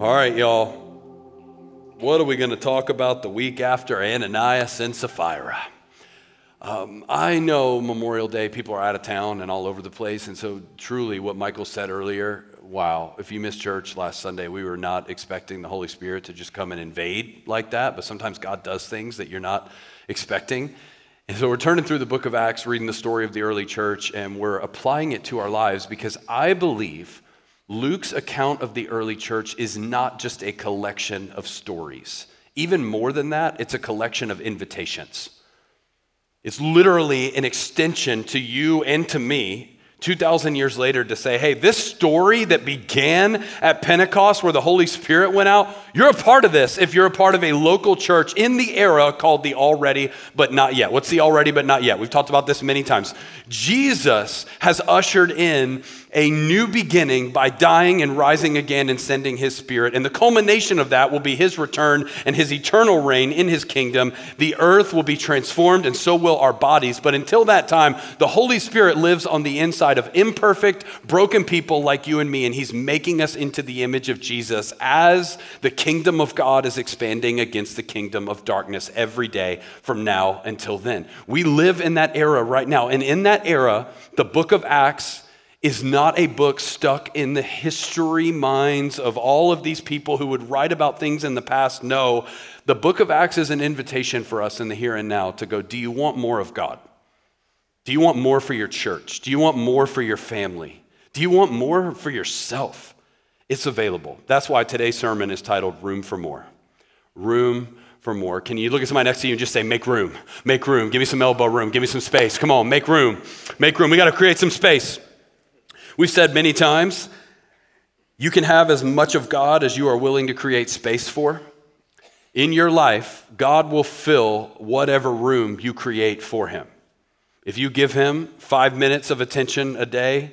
All right, y'all. What are we going to talk about the week after Ananias and Sapphira? Um, I know Memorial Day, people are out of town and all over the place. And so, truly, what Michael said earlier wow, if you missed church last Sunday, we were not expecting the Holy Spirit to just come and invade like that. But sometimes God does things that you're not expecting. And so, we're turning through the book of Acts, reading the story of the early church, and we're applying it to our lives because I believe Luke's account of the early church is not just a collection of stories. Even more than that, it's a collection of invitations. It's literally an extension to you and to me 2,000 years later to say, hey, this story that began at Pentecost where the Holy Spirit went out, you're a part of this if you're a part of a local church in the era called the already but not yet. What's the already but not yet? We've talked about this many times. Jesus has ushered in a new beginning by dying and rising again and sending his spirit. And the culmination of that will be his return and his eternal reign in his kingdom. The earth will be transformed, and so will our bodies. But until that time, the Holy Spirit lives on the inside of imperfect, broken people like you and me, and he's making us into the image of Jesus as the kingdom of God is expanding against the kingdom of darkness every day from now until then. We live in that era right now. And in that era, the book of Acts is not a book stuck in the history minds of all of these people who would write about things in the past. No, the book of Acts is an invitation for us in the here and now to go, do you want more of God? Do you want more for your church? Do you want more for your family? Do you want more for yourself? It's available. That's why today's sermon is titled Room for More. Room for more. Can you look at somebody next to you and just say, Make room, make room, give me some elbow room, give me some space. Come on, make room, make room. We got to create some space. We've said many times, you can have as much of God as you are willing to create space for. In your life, God will fill whatever room you create for Him. If you give Him five minutes of attention a day,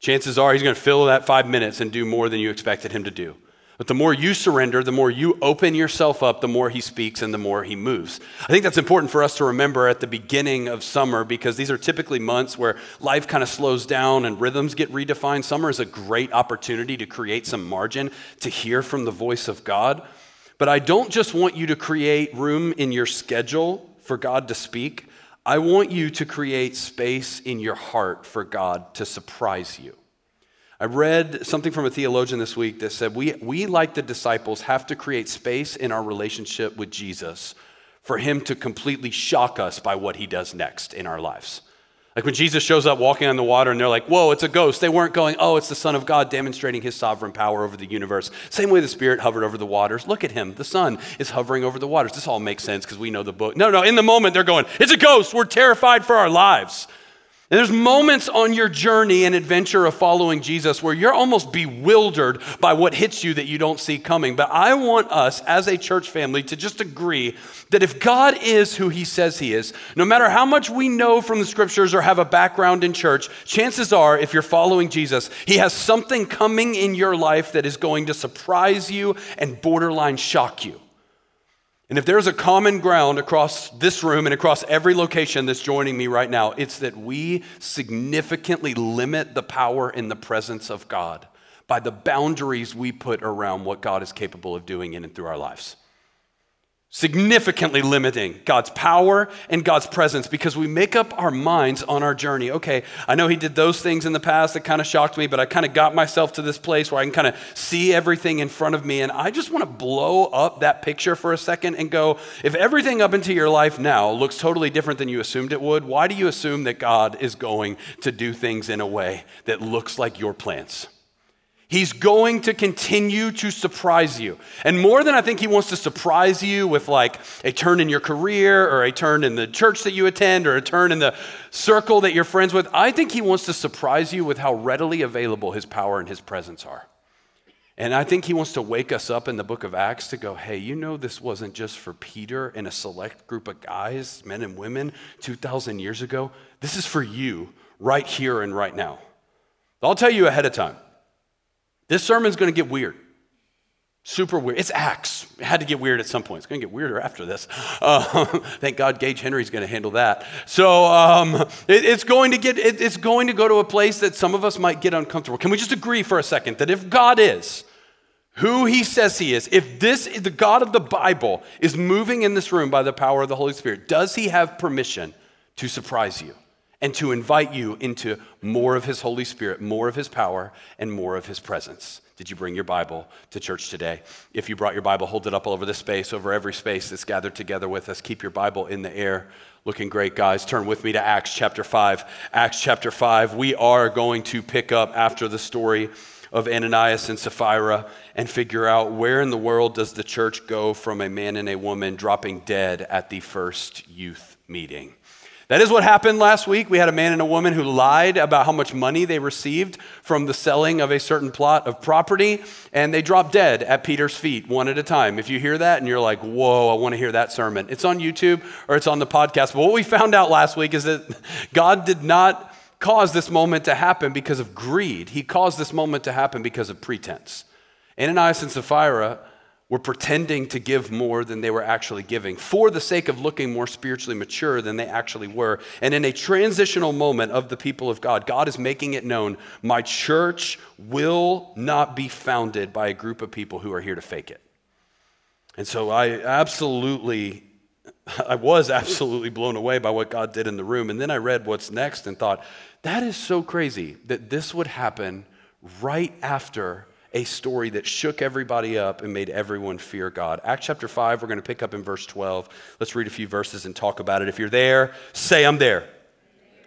chances are He's going to fill that five minutes and do more than you expected Him to do. But the more you surrender, the more you open yourself up, the more he speaks and the more he moves. I think that's important for us to remember at the beginning of summer because these are typically months where life kind of slows down and rhythms get redefined. Summer is a great opportunity to create some margin to hear from the voice of God. But I don't just want you to create room in your schedule for God to speak, I want you to create space in your heart for God to surprise you. I read something from a theologian this week that said we, we, like the disciples, have to create space in our relationship with Jesus for him to completely shock us by what he does next in our lives. Like when Jesus shows up walking on the water and they're like, whoa, it's a ghost. They weren't going, oh, it's the Son of God demonstrating his sovereign power over the universe. Same way the Spirit hovered over the waters. Look at him. The Son is hovering over the waters. This all makes sense because we know the book. No, no, in the moment they're going, it's a ghost. We're terrified for our lives. And there's moments on your journey and adventure of following Jesus where you're almost bewildered by what hits you that you don't see coming. But I want us as a church family to just agree that if God is who he says he is, no matter how much we know from the scriptures or have a background in church, chances are if you're following Jesus, he has something coming in your life that is going to surprise you and borderline shock you. And if there's a common ground across this room and across every location that's joining me right now, it's that we significantly limit the power and the presence of God by the boundaries we put around what God is capable of doing in and through our lives significantly limiting God's power and God's presence because we make up our minds on our journey. Okay, I know He did those things in the past that kind of shocked me, but I kind of got myself to this place where I can kind of see everything in front of me. And I just want to blow up that picture for a second and go if everything up into your life now looks totally different than you assumed it would, why do you assume that God is going to do things in a way that looks like your plans? He's going to continue to surprise you. And more than I think he wants to surprise you with like a turn in your career or a turn in the church that you attend or a turn in the circle that you're friends with, I think he wants to surprise you with how readily available his power and his presence are. And I think he wants to wake us up in the book of Acts to go, hey, you know, this wasn't just for Peter and a select group of guys, men and women, 2,000 years ago. This is for you right here and right now. I'll tell you ahead of time. This sermon's going to get weird. Super weird. It's Acts. It had to get weird at some point. It's going to get weirder after this. Uh, thank God Gage Henry's going to handle that. So um, it, it's going to get. It, it's going to go to a place that some of us might get uncomfortable. Can we just agree for a second that if God is who he says he is, if this the God of the Bible is moving in this room by the power of the Holy Spirit, does he have permission to surprise you and to invite you into more of his Holy Spirit, more of his power, and more of his presence? Did you bring your Bible to church today? If you brought your Bible, hold it up all over this space, over every space that's gathered together with us. Keep your Bible in the air. Looking great, guys. Turn with me to Acts chapter 5. Acts chapter 5. We are going to pick up after the story of Ananias and Sapphira and figure out where in the world does the church go from a man and a woman dropping dead at the first youth meeting. That is what happened last week. We had a man and a woman who lied about how much money they received from the selling of a certain plot of property, and they dropped dead at Peter's feet one at a time. If you hear that and you're like, whoa, I want to hear that sermon, it's on YouTube or it's on the podcast. But what we found out last week is that God did not cause this moment to happen because of greed, He caused this moment to happen because of pretense. Ananias and Sapphira were pretending to give more than they were actually giving for the sake of looking more spiritually mature than they actually were. And in a transitional moment of the people of God, God is making it known my church will not be founded by a group of people who are here to fake it. And so I absolutely, I was absolutely blown away by what God did in the room. And then I read what's next and thought, that is so crazy that this would happen right after a story that shook everybody up and made everyone fear God. Acts chapter 5, we're going to pick up in verse 12. Let's read a few verses and talk about it. If you're there, say, I'm there.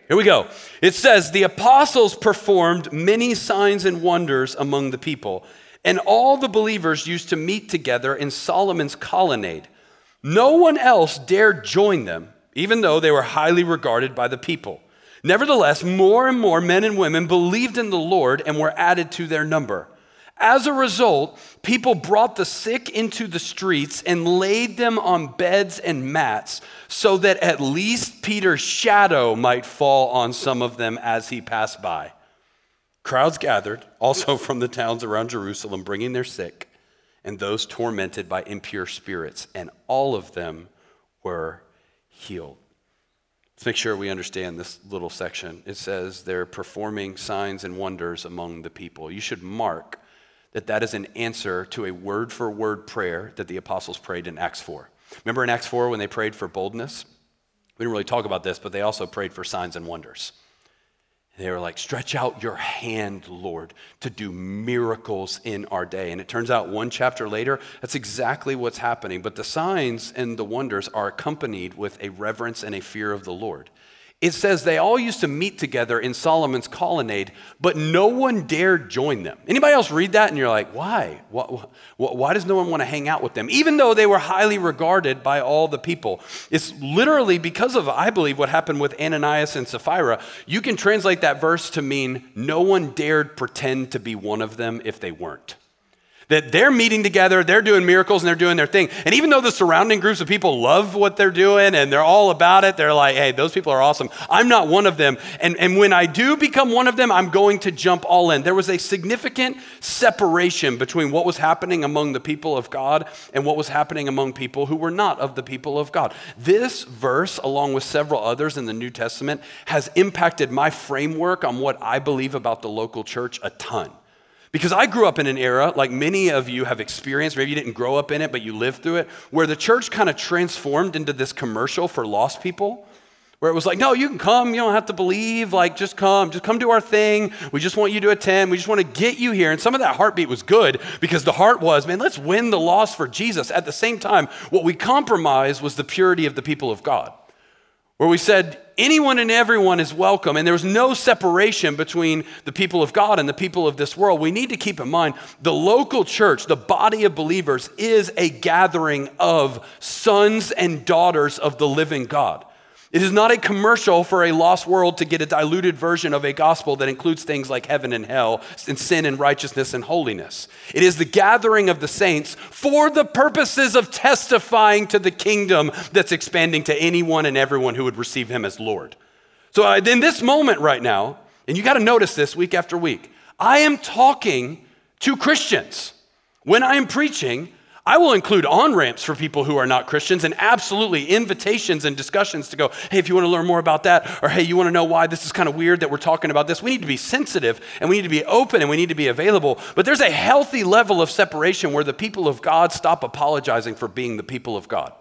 Here we go. It says, The apostles performed many signs and wonders among the people, and all the believers used to meet together in Solomon's colonnade. No one else dared join them, even though they were highly regarded by the people. Nevertheless, more and more men and women believed in the Lord and were added to their number. As a result, people brought the sick into the streets and laid them on beds and mats so that at least Peter's shadow might fall on some of them as he passed by. Crowds gathered, also from the towns around Jerusalem, bringing their sick and those tormented by impure spirits, and all of them were healed. Let's make sure we understand this little section. It says they're performing signs and wonders among the people. You should mark that that is an answer to a word for word prayer that the apostles prayed in Acts 4. Remember in Acts 4 when they prayed for boldness? We didn't really talk about this, but they also prayed for signs and wonders. They were like, stretch out your hand, Lord, to do miracles in our day. And it turns out one chapter later, that's exactly what's happening. But the signs and the wonders are accompanied with a reverence and a fear of the Lord. It says they all used to meet together in Solomon's colonnade, but no one dared join them. Anybody else read that and you're like, why? Why, why does no one want to hang out with them? Even though they were highly regarded by all the people. It's literally because of, I believe, what happened with Ananias and Sapphira. You can translate that verse to mean no one dared pretend to be one of them if they weren't. That they're meeting together, they're doing miracles, and they're doing their thing. And even though the surrounding groups of people love what they're doing and they're all about it, they're like, hey, those people are awesome. I'm not one of them. And, and when I do become one of them, I'm going to jump all in. There was a significant separation between what was happening among the people of God and what was happening among people who were not of the people of God. This verse, along with several others in the New Testament, has impacted my framework on what I believe about the local church a ton. Because I grew up in an era, like many of you have experienced, maybe you didn't grow up in it, but you lived through it, where the church kind of transformed into this commercial for lost people. Where it was like, no, you can come, you don't have to believe, like, just come, just come do our thing. We just want you to attend, we just want to get you here. And some of that heartbeat was good because the heart was, man, let's win the lost for Jesus. At the same time, what we compromised was the purity of the people of God where we said anyone and everyone is welcome, and there's no separation between the people of God and the people of this world. We need to keep in mind the local church, the body of believers, is a gathering of sons and daughters of the living God. It is not a commercial for a lost world to get a diluted version of a gospel that includes things like heaven and hell, and sin and righteousness and holiness. It is the gathering of the saints for the purposes of testifying to the kingdom that's expanding to anyone and everyone who would receive him as Lord. So, uh, in this moment right now, and you got to notice this week after week, I am talking to Christians. When I am preaching, I will include on ramps for people who are not Christians and absolutely invitations and discussions to go, hey, if you want to learn more about that, or hey, you want to know why this is kind of weird that we're talking about this. We need to be sensitive and we need to be open and we need to be available. But there's a healthy level of separation where the people of God stop apologizing for being the people of God.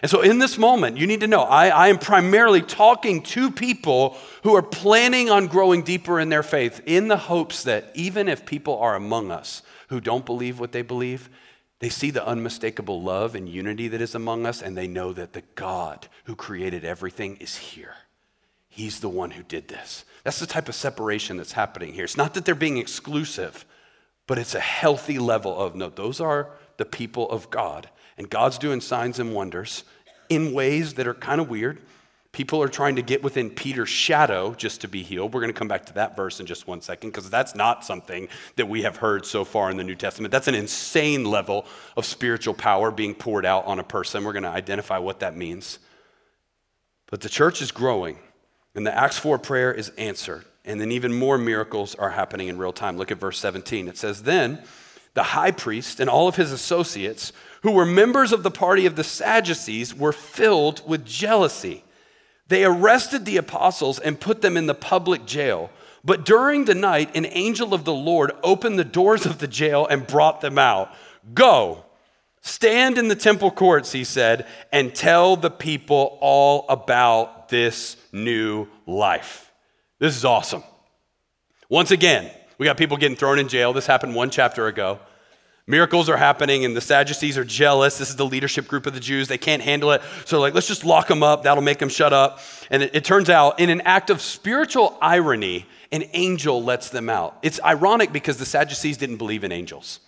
And so, in this moment, you need to know I, I, am primarily talking to people who are planning on growing deeper in their faith in the hopes that even if people are among us who don't believe what they believe, they see the unmistakable love and unity that is among us, and they know that the God who created everything is here. He's the one who did this. That's the type of separation that's happening here. It's not that they're being exclusive, but it's a healthy level of no, those are the people of God and God's doing signs and wonders in ways that are kind of weird. People are trying to get within Peter's shadow just to be healed. We're going to come back to that verse in just one second because that's not something that we have heard so far in the New Testament. That's an insane level of spiritual power being poured out on a person. We're going to identify what that means. But the church is growing, and the Acts 4 prayer is answered. And then even more miracles are happening in real time. Look at verse 17. It says, Then the high priest and all of his associates who were members of the party of the Sadducees, were filled with jealousy. They arrested the apostles and put them in the public jail. But during the night, an angel of the Lord opened the doors of the jail and brought them out. Go, stand in the temple courts, he said, and tell the people all about this new life. This is awesome. Once again, we got people getting thrown in jail. This happened one chapter ago. Miracles are happening, and the Sadducees are jealous. This is the leadership group of the Jews. They can't handle it. So, like, let's just lock them up. That'll make them shut up. And it, it turns out, in an act of spiritual irony, an angel lets them out. It's ironic because the Sadducees didn't believe in angels,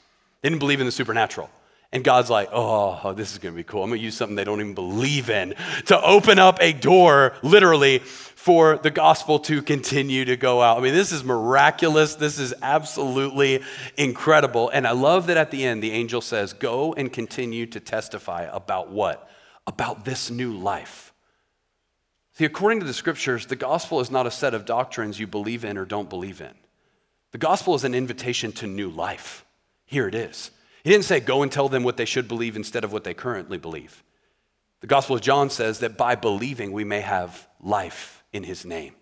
they didn't believe in the supernatural. And God's like, oh, this is going to be cool. I'm going to use something they don't even believe in to open up a door, literally, for the gospel to continue to go out. I mean, this is miraculous. This is absolutely incredible. And I love that at the end, the angel says, go and continue to testify about what? About this new life. See, according to the scriptures, the gospel is not a set of doctrines you believe in or don't believe in. The gospel is an invitation to new life. Here it is. He didn't say, go and tell them what they should believe instead of what they currently believe. The Gospel of John says that by believing we may have life in his name.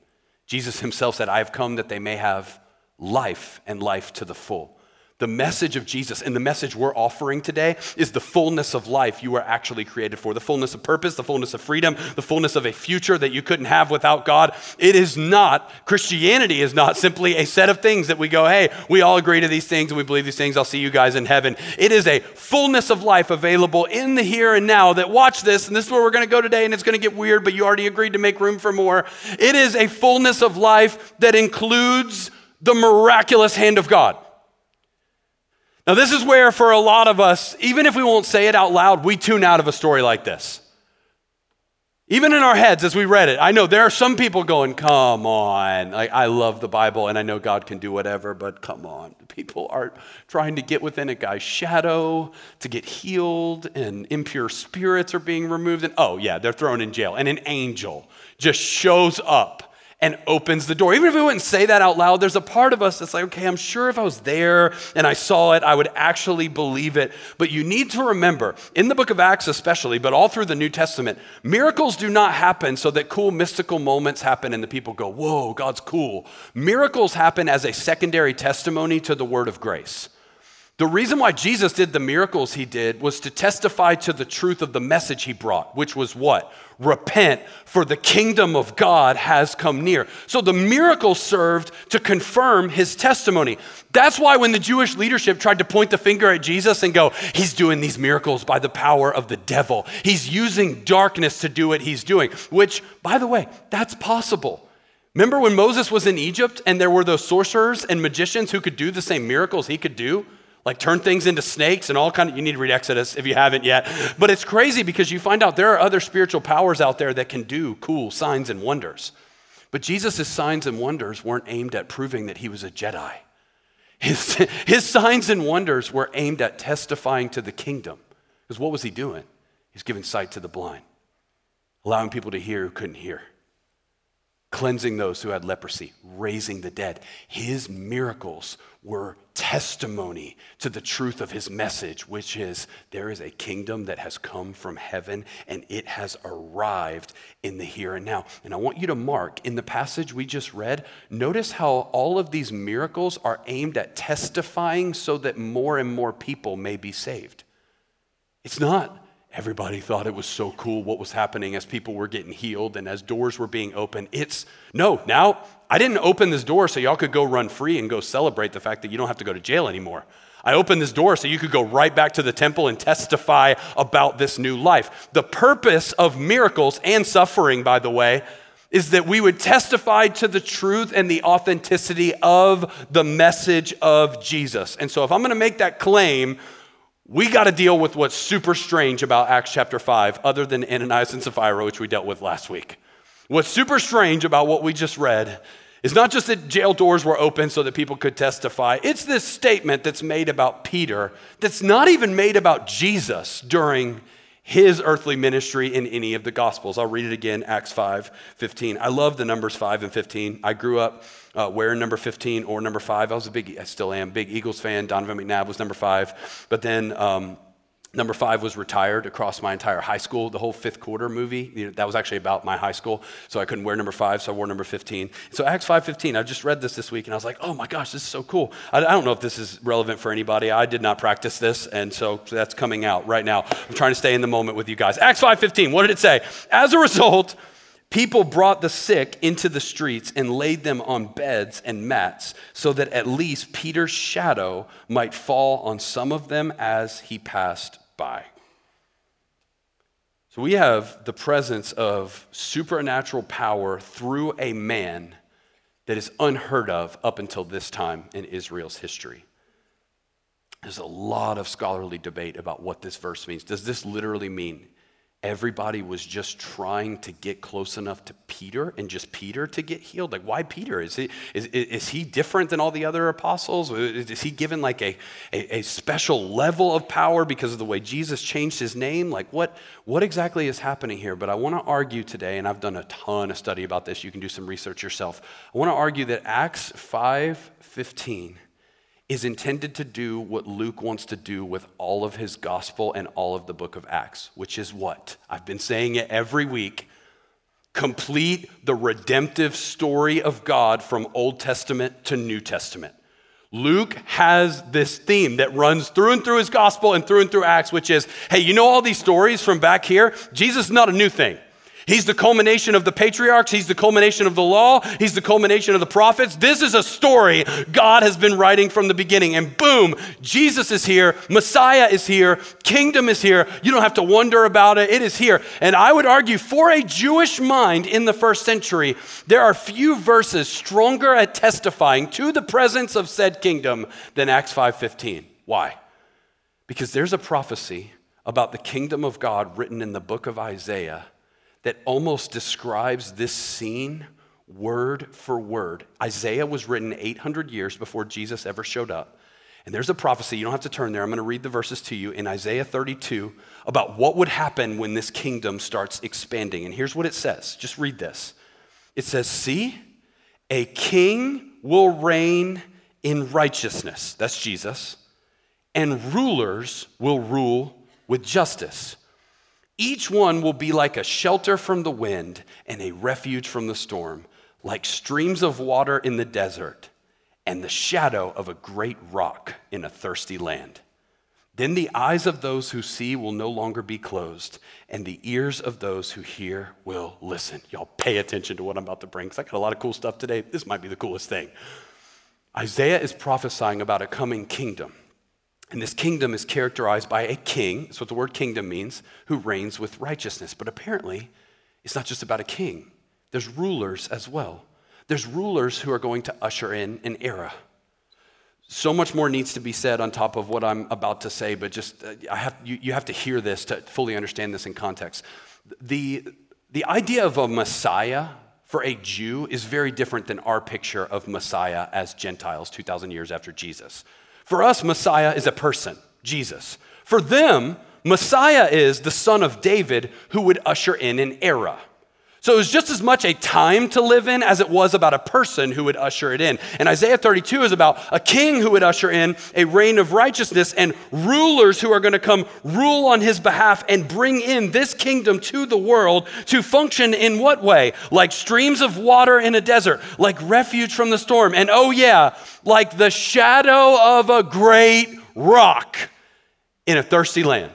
Jesus himself said, I have come that they may have life and life to the full. The message of Jesus and the message we're offering today is the fullness of life you were actually created for the fullness of purpose, the fullness of freedom, the fullness of a future that you couldn't have without God. It is not, Christianity is not simply a set of things that we go, hey, we all agree to these things and we believe these things. I'll see you guys in heaven. It is a fullness of life available in the here and now that watch this, and this is where we're going to go today, and it's going to get weird, but you already agreed to make room for more. It is a fullness of life that includes the miraculous hand of God. Now, this is where, for a lot of us, even if we won't say it out loud, we tune out of a story like this. Even in our heads as we read it, I know there are some people going, Come on. Like, I love the Bible and I know God can do whatever, but come on. People are trying to get within a guy's shadow to get healed, and impure spirits are being removed. And oh, yeah, they're thrown in jail. And an angel just shows up and opens the door. Even if we wouldn't say that out loud, there's a part of us that's like, okay, I'm sure if I was there and I saw it, I would actually believe it. But you need to remember, in the book of Acts especially, but all through the New Testament, miracles do not happen so that cool mystical moments happen and the people go, whoa, God's cool. Miracles happen as a secondary testimony to the word of grace. The reason why Jesus did the miracles he did was to testify to the truth of the message he brought, which was what? Repent, for the kingdom of God has come near. So the miracle served to confirm his testimony. That's why when the Jewish leadership tried to point the finger at Jesus and go, he's doing these miracles by the power of the devil, he's using darkness to do what he's doing, which, by the way, that's possible. Remember when Moses was in Egypt and there were those sorcerers and magicians who could do the same miracles he could do? Like turn things into snakes and all kind of you need to read exodus if you haven't yet. But it's crazy because you find out there are other spiritual powers out there that can do cool signs and wonders. But jesus' signs and wonders weren't aimed at proving that he was a jedi. His, his signs and wonders were aimed at testifying to the kingdom. Because what was he doing? He's giving sight to the blind allowing people to hear who couldn't hear cleansing those who had leprosy, raising the dead. His miracles were testimony to the truth of his message, which is there is a kingdom that has come from heaven and it has arrived in the here and now. And I want you to mark in the passage we just read, notice how all of these miracles are aimed at testifying so that more and more people may be saved. It's not everybody thought it was so cool what was happening as people were getting healed and as doors were being opened. It's no, now I didn't open this door so y'all could go run free and go celebrate the fact that you don't have to go to jail anymore. I opened this door so you could go right back to the temple and testify about this new life. The purpose of miracles and suffering, by the way, is that we would testify to the truth and the authenticity of the message of Jesus. And so, if I'm to make that claim, we got to deal with what's super strange about Acts chapter 5, other than Ananias and Sapphira, which we dealt with last week. What's super strange about what we just read is not just that jail doors were open so that people could testify, it's this statement that's made about Peter that's not even made about Jesus during his earthly ministry in any of the gospels. I'll read it again, Acts 5 15. I love the numbers 5 and 15. I grew up uh, wearing number 15 or number 5. I was a big, I still am, big Eagles fan. Donovan McNabb was number 5. But then, um, Number five was retired across my entire high school. The whole fifth quarter movie, you know, that was actually about my high school. So I couldn't wear number five, so I wore number 15. So Acts 5.15, I just read this this week and I was like, oh my gosh, this is so cool. I, I don't know if this is relevant for anybody. I did not practice this, and so, so that's coming out right now. I'm trying to stay in the moment with you guys. Acts 5.15, what did it say? As a result, people brought the sick into the streets and laid them on beds and mats so that at least Peter's shadow might fall on some of them as he passed by. So we have the presence of supernatural power through a man that is unheard of up until this time in Israel's history. There's a lot of scholarly debate about what this verse means. Does this literally mean everybody was just trying to get close enough to Peter and just Peter to get healed? Like, why Peter? Is he, is, is he different than all the other apostles? Is he given like a, a, a, special level of power because of the way Jesus changed his name? Like, what, what exactly is happening here? But I want to argue today, and I've done a ton of study about this. You can do some research yourself. I want to argue that Acts 5 15 is intended to do what Luke wants to do with all of his gospel and all of the book of Acts, which is what? I've been saying it every week complete the redemptive story of God from Old Testament to New Testament. Luke has this theme that runs through and through his gospel and through and through Acts, which is hey, you know all these stories from back here? Jesus is not a new thing. He's the culmination of the patriarchs. He's the culmination of the law. He's the culmination of the prophets. This is a story God has been writing from the beginning. And boom, Jesus is here. Messiah is here. Kingdom is here. You don't have to wonder about it. It is here. And I would argue for a Jewish mind in the first century, there are few verses stronger at testifying to the presence of said kingdom than Acts 5:15. Why? Because there's a prophecy about the kingdom of God written in the book of Isaiah that almost describes this scene word for word. Isaiah was written 800 years before Jesus ever showed up. And there's a prophecy, you don't have to turn there. I'm going to read the verses to you in Isaiah 32 about what would happen when this kingdom starts expanding. And here's what it says just read this. It says, See, a king will reign in righteousness. That's Jesus. And rulers will rule with justice. Each one will be like a shelter from the wind and a refuge from the storm, like streams of water in the desert and the shadow of a great rock in a thirsty land. Then the eyes of those who see will no longer be closed, and the ears of those who hear will listen. Y'all pay attention to what I'm about to bring, because I got a lot of cool stuff today. This might be the coolest thing. Isaiah is prophesying about a coming kingdom and this kingdom is characterized by a king, that's what the word kingdom means, who reigns with righteousness. But apparently, it's not just about a king, there's rulers as well. There's rulers who are going to usher in an era. So much more needs to be said on top of what I'm about to say, but just uh, I have, you, you have to hear this to fully understand this in context. The, the idea of a Messiah for a Jew is very different than our picture of Messiah as Gentiles 2,000 years after Jesus. For us, Messiah is a person, Jesus. For them, Messiah is the son of David who would usher in an era. So it was just as much a time to live in as it was about a person who would usher it in. And Isaiah 32 is about a king who would usher in a reign of righteousness and rulers who are going to come rule on his behalf and bring in this kingdom to the world to function in what way? Like streams of water in a desert, like refuge from the storm. And oh, yeah, like the shadow of a great rock in a thirsty land.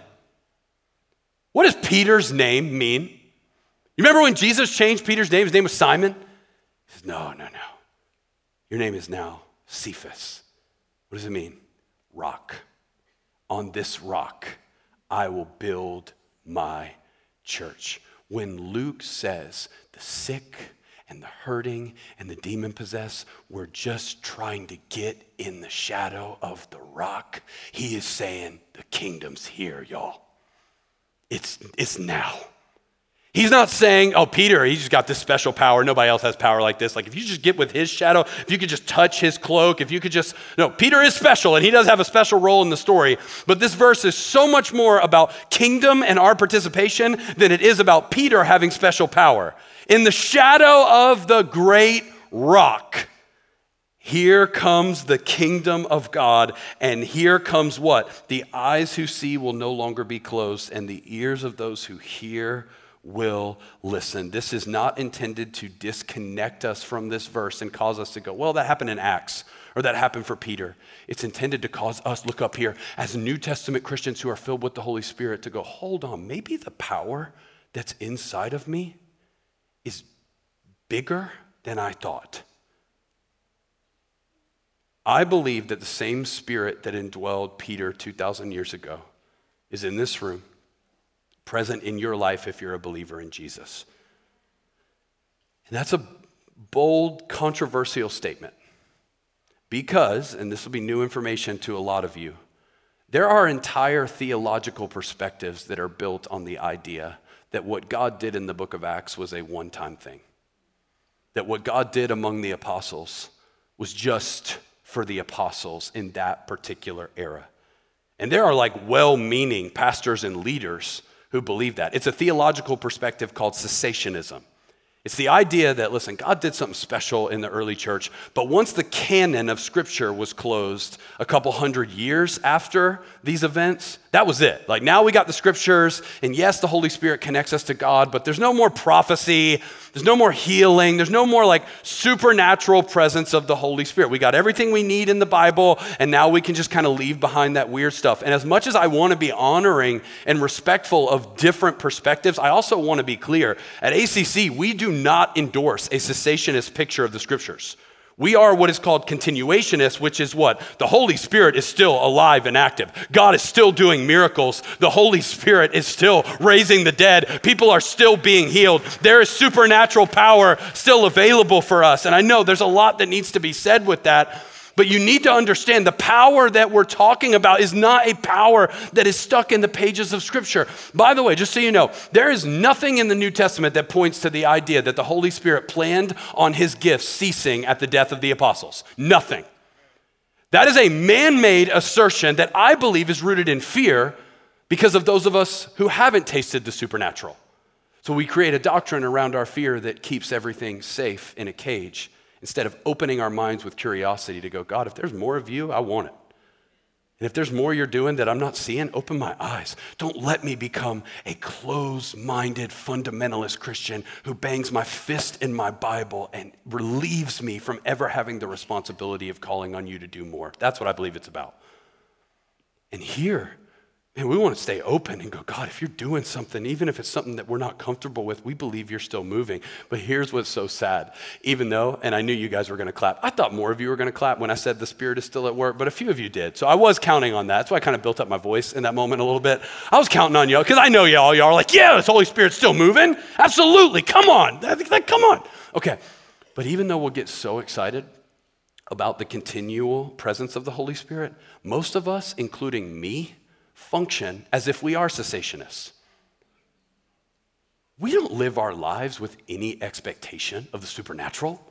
What does Peter's name mean? You remember when Jesus changed Peter's name? His name was Simon. He says, No, no, no. Your name is now Cephas. What does it mean? Rock. On this rock, I will build my church. When Luke says the sick and the hurting and the demon possessed were just trying to get in the shadow of the rock, he is saying, The kingdom's here, y'all. It's, it's now. He's not saying, oh, Peter, he's just got this special power. Nobody else has power like this. Like, if you just get with his shadow, if you could just touch his cloak, if you could just. No, Peter is special and he does have a special role in the story. But this verse is so much more about kingdom and our participation than it is about Peter having special power. In the shadow of the great rock, here comes the kingdom of God, and here comes what? The eyes who see will no longer be closed, and the ears of those who hear will listen. This is not intended to disconnect us from this verse and cause us to go, well, that happened in Acts or that happened for Peter. It's intended to cause us, look up here, as New Testament Christians who are filled with the Holy Spirit, to go, hold on, maybe the power that's inside of me is bigger than I thought. I believe that the same spirit that indwelled Peter 2,000 years ago is in this room present in your life if you're a believer in Jesus. And that's a bold, controversial statement because, and this will be new information to a lot of you, there are entire theological perspectives that are built on the idea that what God did in the book of Acts was a one time thing. That what God did among the apostles was just for the apostles in that particular era. And there are like well meaning pastors and leaders who believe that. It's a theological perspective called cessationism. It's the idea that, listen, God did something special in the early church, but once the canon of Scripture was closed a couple hundred years after these events, that was it. Like now we got the Scriptures, and yes, the Holy Spirit connects us to God, but there's no more prophecy, there's no more healing, there's no more like supernatural presence of the Holy Spirit. We got everything we need in the Bible, and now we can just kind of leave behind that weird stuff. And as much as I want to be honoring and respectful of different perspectives, I also want to be clear at ACC, we do not endorse a cessationist picture of the scriptures. We are what is called continuationists, which is what? The Holy Spirit is still alive and active. God is still doing miracles. The Holy Spirit is still raising the dead. People are still being healed. There is supernatural power still available for us. And I know there's a lot that needs to be said with that. But you need to understand the power that we're talking about is not a power that is stuck in the pages of Scripture. By the way, just so you know, there is nothing in the New Testament that points to the idea that the Holy Spirit planned on his gifts ceasing at the death of the apostles. Nothing. That is a man made assertion that I believe is rooted in fear because of those of us who haven't tasted the supernatural. So we create a doctrine around our fear that keeps everything safe in a cage instead of opening our minds with curiosity to go, God, if there's more of you, I want it. And if there's more you're doing that I'm not seeing, open my eyes. Don't let me become a closed minded fundamentalist Christian who bangs my fist in my Bible and relieves me from ever having the responsibility of calling on you to do more. That's what I believe it's about. And here, Man, we want to stay open and go, God, if you're doing something, even if it's something that we're not comfortable with, we believe you're still moving. But here's what's so sad. Even though, and I knew you guys were going to clap, I thought more of you were going to clap when I said the Spirit is still at work, but a few of you did. So I was counting on that. That's why I kind of built up my voice in that moment a little bit. I was counting on y'all because I know y'all, y'all are like, yeah, this Holy Spirit's still moving. Absolutely. Come on. Come on. Okay. But even though we'll get so excited about the continual presence of the Holy Spirit, most of us, including me, function as if we are cessationists. We don't live our lives with any expectation of the supernatural.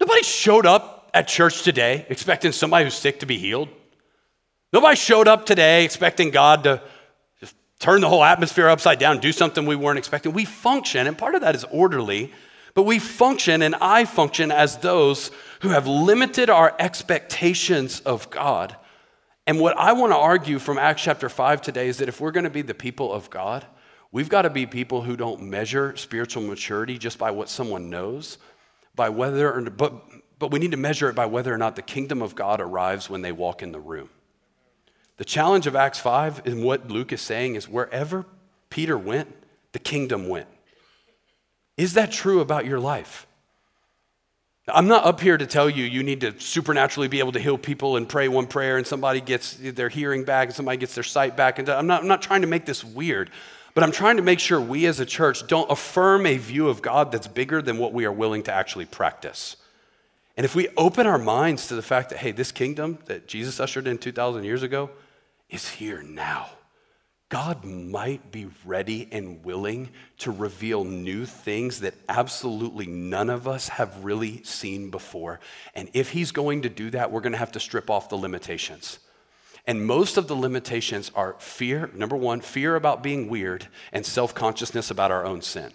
Nobody showed up at church today expecting somebody who's sick to be healed. Nobody showed up today expecting God to just turn the whole atmosphere upside down, do something we weren't expecting. We function, and part of that is orderly, but we function, and I function as those who have limited our expectations of God. And what I want to argue from Acts chapter 5 today is that if we're going to be the people of God, we've got to be people who don't measure spiritual maturity just by what someone knows, by whether, or, but, but we need to measure it by whether or not the kingdom of God arrives when they walk in the room. The challenge of Acts 5 and what Luke is saying is wherever Peter went, the kingdom went. Is that true about your life? I'm not up here to tell you you need to supernaturally be able to heal people and pray one prayer and somebody gets their hearing back and somebody gets their sight back. And I'm not, I'm not trying to make this weird, but I'm trying to make sure we as a church don't affirm a view of God that's bigger than what we are willing to actually practice. And if we open our minds to the fact that, hey, this kingdom that Jesus ushered in 2,000 years ago, is here now. God might be ready and willing to reveal new things that absolutely none of us have really seen before. And if He's going to do that, we're going to have to strip off the limitations. And most of the limitations are fear, number one, fear about being weird, and self consciousness about our own sin.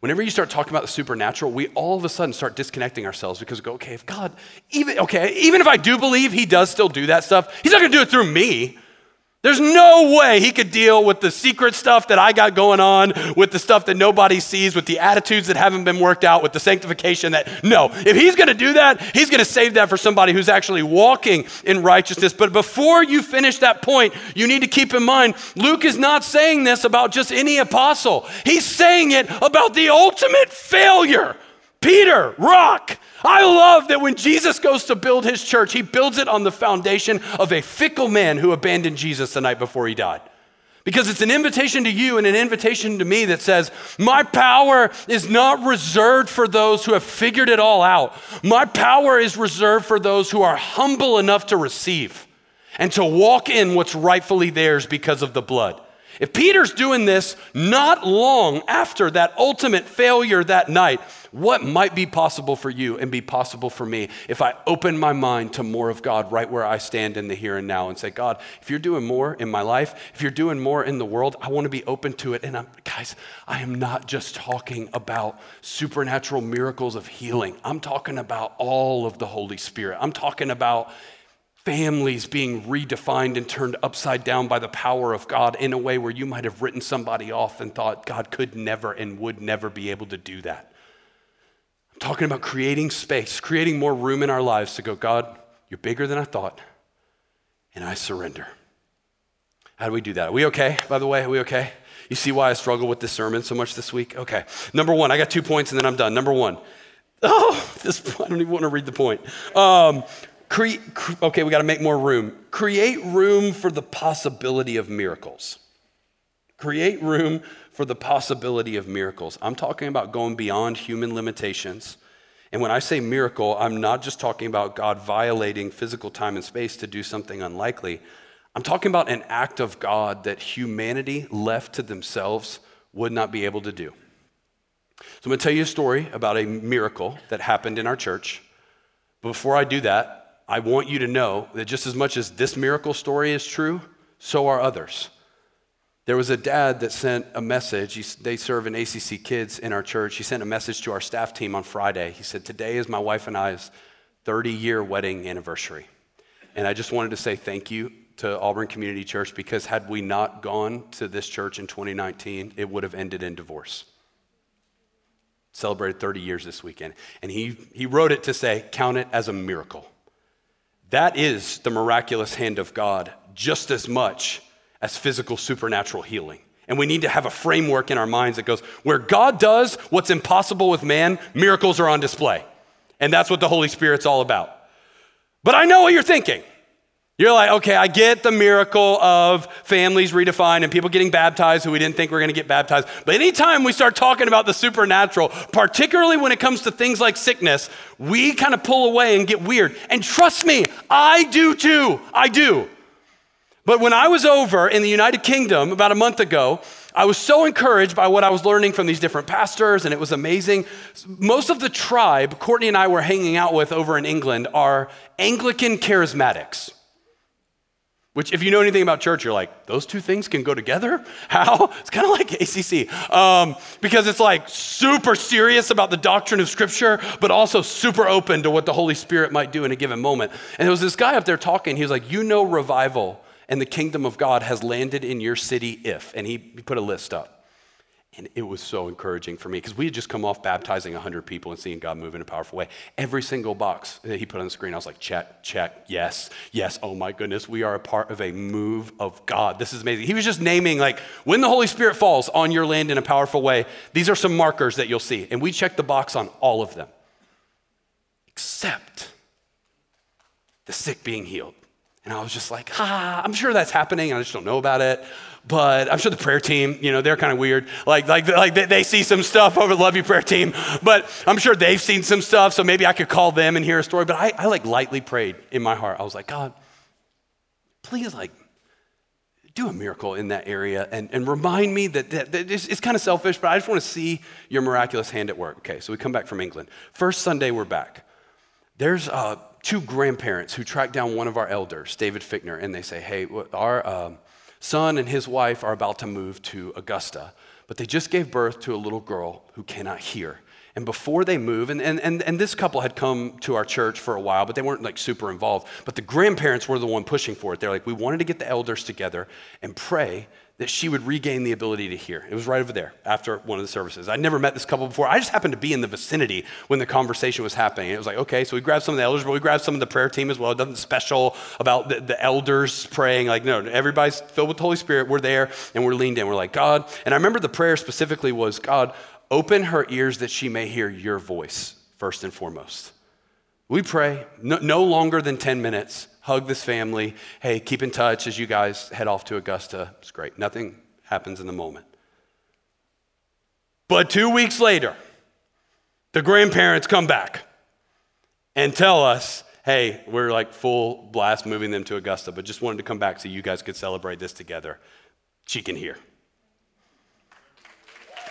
Whenever you start talking about the supernatural, we all of a sudden start disconnecting ourselves because we go, okay, if God, even, okay, even if I do believe He does still do that stuff, He's not gonna do it through me. There's no way he could deal with the secret stuff that I got going on, with the stuff that nobody sees, with the attitudes that haven't been worked out, with the sanctification that, no. If he's gonna do that, he's gonna save that for somebody who's actually walking in righteousness. But before you finish that point, you need to keep in mind Luke is not saying this about just any apostle, he's saying it about the ultimate failure. Peter, rock. I love that when Jesus goes to build his church, he builds it on the foundation of a fickle man who abandoned Jesus the night before he died. Because it's an invitation to you and an invitation to me that says, My power is not reserved for those who have figured it all out. My power is reserved for those who are humble enough to receive and to walk in what's rightfully theirs because of the blood. If Peter's doing this not long after that ultimate failure that night, what might be possible for you and be possible for me if I open my mind to more of God right where I stand in the here and now and say, God, if you're doing more in my life, if you're doing more in the world, I want to be open to it. And I'm, guys, I am not just talking about supernatural miracles of healing, I'm talking about all of the Holy Spirit. I'm talking about families being redefined and turned upside down by the power of God in a way where you might have written somebody off and thought God could never and would never be able to do that. Talking about creating space, creating more room in our lives to go, God, you're bigger than I thought, and I surrender. How do we do that? Are we okay, by the way? Are we okay? You see why I struggle with this sermon so much this week? Okay. Number one, I got two points and then I'm done. Number one, oh, this, I don't even want to read the point. Um, okay, we got to make more room. Create room for the possibility of miracles. Create room for the possibility of miracles. I'm talking about going beyond human limitations. And when I say miracle, I'm not just talking about God violating physical time and space to do something unlikely. I'm talking about an act of God that humanity left to themselves would not be able to do. So I'm going to tell you a story about a miracle that happened in our church. Before I do that, I want you to know that just as much as this miracle story is true, so are others. There was a dad that sent a message. He, they serve in ACC kids in our church. He sent a message to our staff team on Friday. He said, Today is my wife and I's 30 year wedding anniversary. And I just wanted to say thank you to Auburn Community Church because had we not gone to this church in 2019, it would have ended in divorce. Celebrated 30 years this weekend. And he, he wrote it to say, Count it as a miracle. That is the miraculous hand of God just as much as physical supernatural healing. And we need to have a framework in our minds that goes, where God does what's impossible with man, miracles are on display. And that's what the Holy Spirit's all about. But I know what you're thinking. You're like, okay, I get the miracle of families redefined and people getting baptized who we didn't think were going to get baptized. But anytime we start talking about the supernatural, particularly when it comes to things like sickness, we kind of pull away and get weird. And trust me, I do too. I do. But when I was over in the United Kingdom about a month ago, I was so encouraged by what I was learning from these different pastors, and it was amazing. Most of the tribe Courtney and I were hanging out with over in England are Anglican charismatics Which, if you know anything about church, you're like, those two things can go together? How? It's kind of like ACC. Um, because it's like super serious about the doctrine of Scripture, but also super open to what the Holy Spirit might do in a given moment. And there was this guy up there talking. He was like, You know, revival and the kingdom of God has landed in your city if. And he, he put a list up. And it was so encouraging for me because we had just come off baptizing 100 people and seeing God move in a powerful way. Every single box that he put on the screen, I was like, check, check, yes, yes, oh my goodness, we are a part of a move of God. This is amazing. He was just naming, like, when the Holy Spirit falls on your land in a powerful way, these are some markers that you'll see. And we checked the box on all of them, except the sick being healed. And I was just like, ah, I'm sure that's happening. I just don't know about it but I'm sure the prayer team, you know, they're kind of weird. Like, like, like they, they see some stuff over Love You prayer team, but I'm sure they've seen some stuff, so maybe I could call them and hear a story. But I, I like lightly prayed in my heart. I was like, God, please, like, do a miracle in that area and, and remind me that, that, that it's, it's kind of selfish, but I just want to see your miraculous hand at work. Okay, so we come back from England. First Sunday, we're back. There's uh, two grandparents who track down one of our elders, David Fickner, and they say, Hey, our. Uh, son and his wife are about to move to Augusta, but they just gave birth to a little girl who cannot hear. And before they move, and, and, and, and this couple had come to our church for a while, but they weren't like super involved. But the grandparents were the one pushing for it. They're like, we wanted to get the elders together and pray that she would regain the ability to hear. It was right over there after one of the services. I'd never met this couple before. I just happened to be in the vicinity when the conversation was happening. it was like, okay, so we grabbed some of the elders, but we grabbed some of the prayer team as well. Nothing special about the, the elders praying. Like, no, everybody's filled with the Holy Spirit. We're there and we're leaned in. We're like, God. And I remember the prayer specifically was, God, open her ears that she may hear your voice, first and foremost. We pray no, no longer than 10 minutes hug this family. Hey, keep in touch as you guys head off to Augusta. It's great. Nothing happens in the moment. But two weeks later, the grandparents come back and tell us, hey, we're like full blast moving them to Augusta, but just wanted to come back so you guys could celebrate this together. She can hear.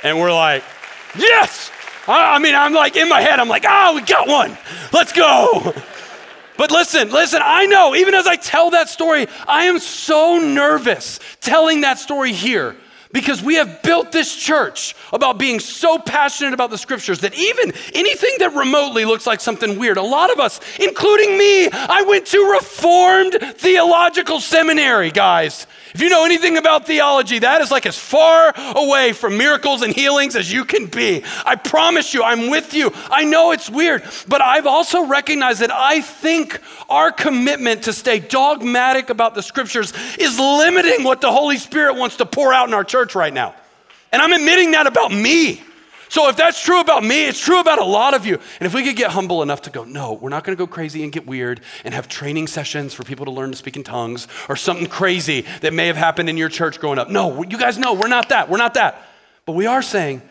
And we're like, yes! I mean, I'm like in my head, I'm like, oh, we got one. Let's go. But listen, listen, I know, even as I tell that story, I am so nervous telling that story here because we have built this church about being so passionate about the scriptures that even anything that remotely looks like something weird, a lot of us, including me, I went to Reformed Theological Seminary, guys. If you know anything about theology, that is like as far away from miracles and healings as you can be. I promise you, I'm with you. I know it's weird, but I've also recognized that I think our commitment to stay dogmatic about the scriptures is limiting what the Holy Spirit wants to pour out in our church right now. And I'm admitting that about me. So if that's true about me, it's true about a lot of you. And if we could get humble enough to go, no, we're not going to go crazy and get weird and have training sessions for people to learn to speak in tongues or something crazy that may have happened in your church growing up. No, you guys know we're not that. We're not that. But we are saying,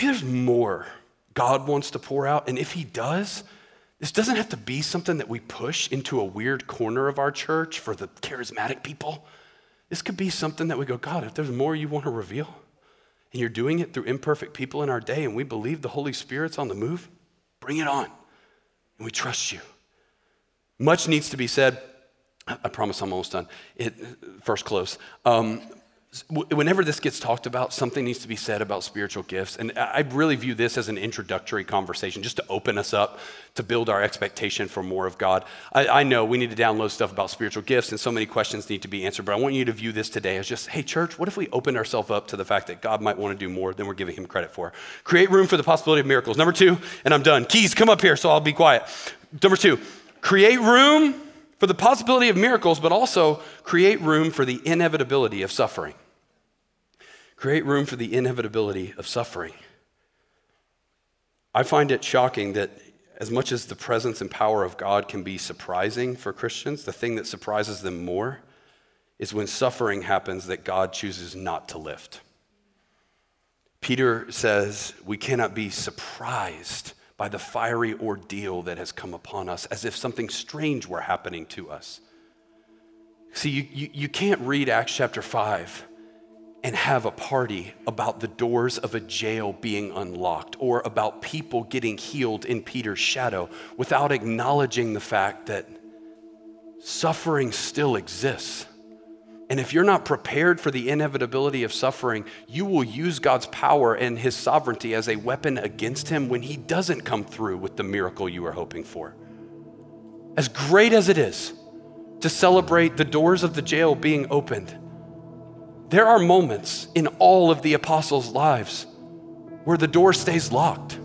there's more God wants to pour out. And if He does, this doesn't have to be something that we push into a weird corner of our church for the charismatic people. This could be something that we go, God, if there's more you want to reveal, and you're doing it through imperfect people in our day, and we believe the Holy Spirit's on the move, bring it on. And we trust you. Much needs to be said. I promise I'm almost done. It, first close. Um, whenever this gets talked about, something needs to be said about spiritual gifts. And I really view this as an introductory conversation just to open us up to build our expectation for more of God. I, I, know we need to download stuff about spiritual gifts and so many questions need to be answered, but I want you to view this today as just, hey, church, what if we open ourselves up to the fact that God might want to do more than we're giving him credit for? Create room for the possibility of miracles. Number two, and I'm done. Keys, come up here so I'll be quiet. Number two, create room for the possibility of miracles, but also create room for the inevitability of suffering. Create room for the inevitability of suffering. I find it shocking that as much as the presence and power of God can be surprising for Christians, the thing that surprises them more is when suffering happens that God chooses not to lift. Peter says we cannot be surprised by the fiery ordeal that has come upon us as if something strange were happening to us. See, you, you, you can't read Acts chapter 5 and have a party about the doors of a jail being unlocked or about people getting healed in Peter's shadow without acknowledging the fact that suffering still exists. And if you're not prepared for the inevitability of suffering, you will use God's power and his sovereignty as a weapon against him when he doesn't come through with the miracle you are hoping for. As great as it is to celebrate the doors of the jail being opened, there are moments in all of the apostles' lives where the door stays locked,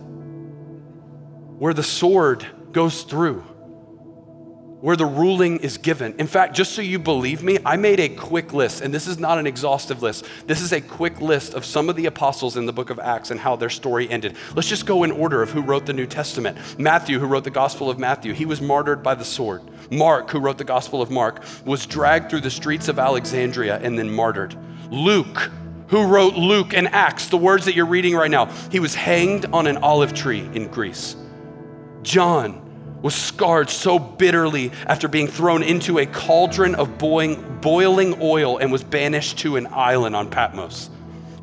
where the sword goes through where the ruling is given. In fact, just so you believe me, I made a quick list, and this is not an exhaustive list. This is a quick list of some of the apostles in the book of Acts and how their story ended. Let's just go in order of who wrote the New Testament. Matthew, who wrote the Gospel of Matthew, he was martyred by the sword. Mark, who wrote the Gospel of Mark, was dragged through the streets of Alexandria and then martyred. Luke, who wrote Luke and Acts, the words that you're reading right now, he was hanged on an olive tree in Greece. John, was scarred so bitterly after being thrown into a cauldron of boiling, oil and was banished to an island on Patmos.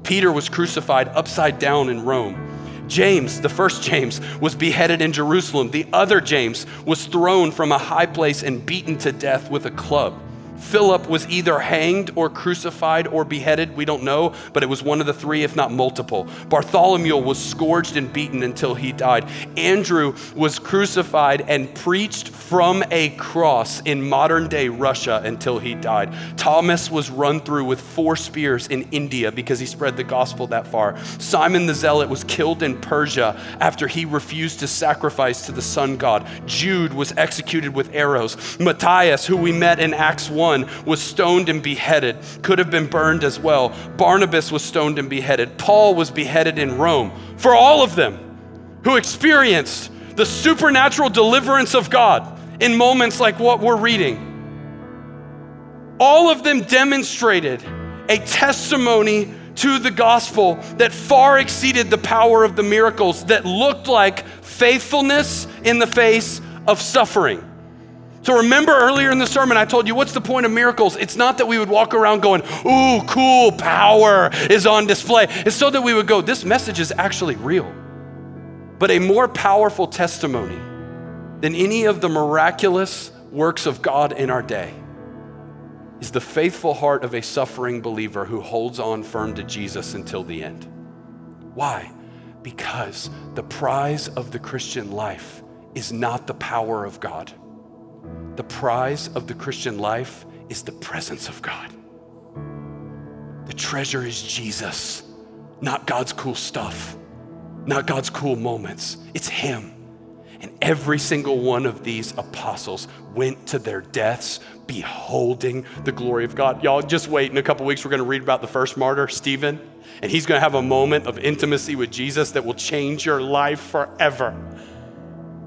Peter was crucified upside down in Rome. James, the first James, was beheaded in Jerusalem. The other James was thrown from a high place and beaten to death with a club. Philip was either hanged or crucified or beheaded. We don't know, but it was one of the three, if not multiple. Bartholomew was scourged and beaten until he died. Andrew was crucified and preached from a cross in modern day Russia until he died. Thomas was run through with four spears in India because he spread the gospel that far. Simon the Zealot was killed in Persia after he refused to sacrifice to the sun god. Jude was executed with arrows. Matthias, who we met in Acts 1, 1 was stoned and beheaded, could have been burned as well. Barnabas was stoned and beheaded. Paul was beheaded in Rome. For all of them who experienced the supernatural deliverance of God in moments like what we're reading, all of them demonstrated a testimony to the gospel that far exceeded the power of the miracles that looked like faithfulness in the face of suffering. So remember earlier in the sermon, I told you, what's the point of miracles? It's not that we would walk around going, ooh, cool, power is on display. It's so that we would go, this message is actually real. But a more powerful testimony than any of the miraculous works of God in our day is the faithful heart of a suffering believer who holds on firm to Jesus until the end. Why? Because the prize of the Christian life is not the power of God. The prize of the Christian life is the presence of God. The treasure is Jesus, not God's cool stuff, not God's cool moments. It's Him. And every single one of these apostles went to their deaths beholding the glory of God. Y'all just wait. In a couple weeks, we're going to read about the first martyr, Stephen, and he's going to have a moment of intimacy with Jesus that will change your life forever.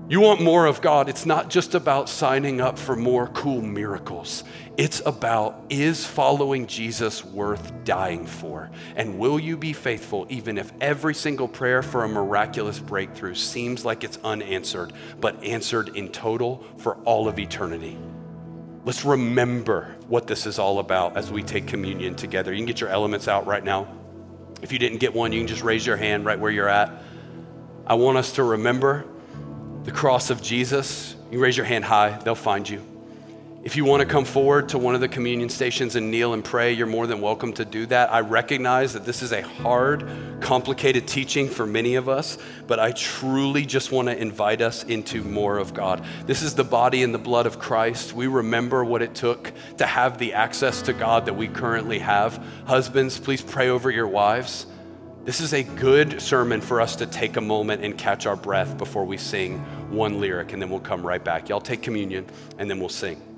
You want more of God, it's not just about signing up for more cool miracles. It's about is following Jesus worth dying for? And will you be faithful even if every single prayer for a miraculous breakthrough seems like it's unanswered, but answered in total for all of eternity? Let's remember what this is all about as we take communion together. You can get your elements out right now. If you didn't get one, you can just raise your hand right where you're at. I want us to remember the cross of Jesus, you raise your hand high, they'll find you. If you want to come forward to one of the communion stations and kneel and pray, you're more than welcome to do that. I recognize that this is a hard, complicated teaching for many of us, but I truly just want to invite us into more of God. This is the body and the blood of Christ. We remember what it took to have the access to God that we currently have. Husbands, please pray over your wives. This is a good sermon for us to take a moment and catch our breath before we sing one lyric, and then we'll come right back. Y'all take communion, and then we'll sing.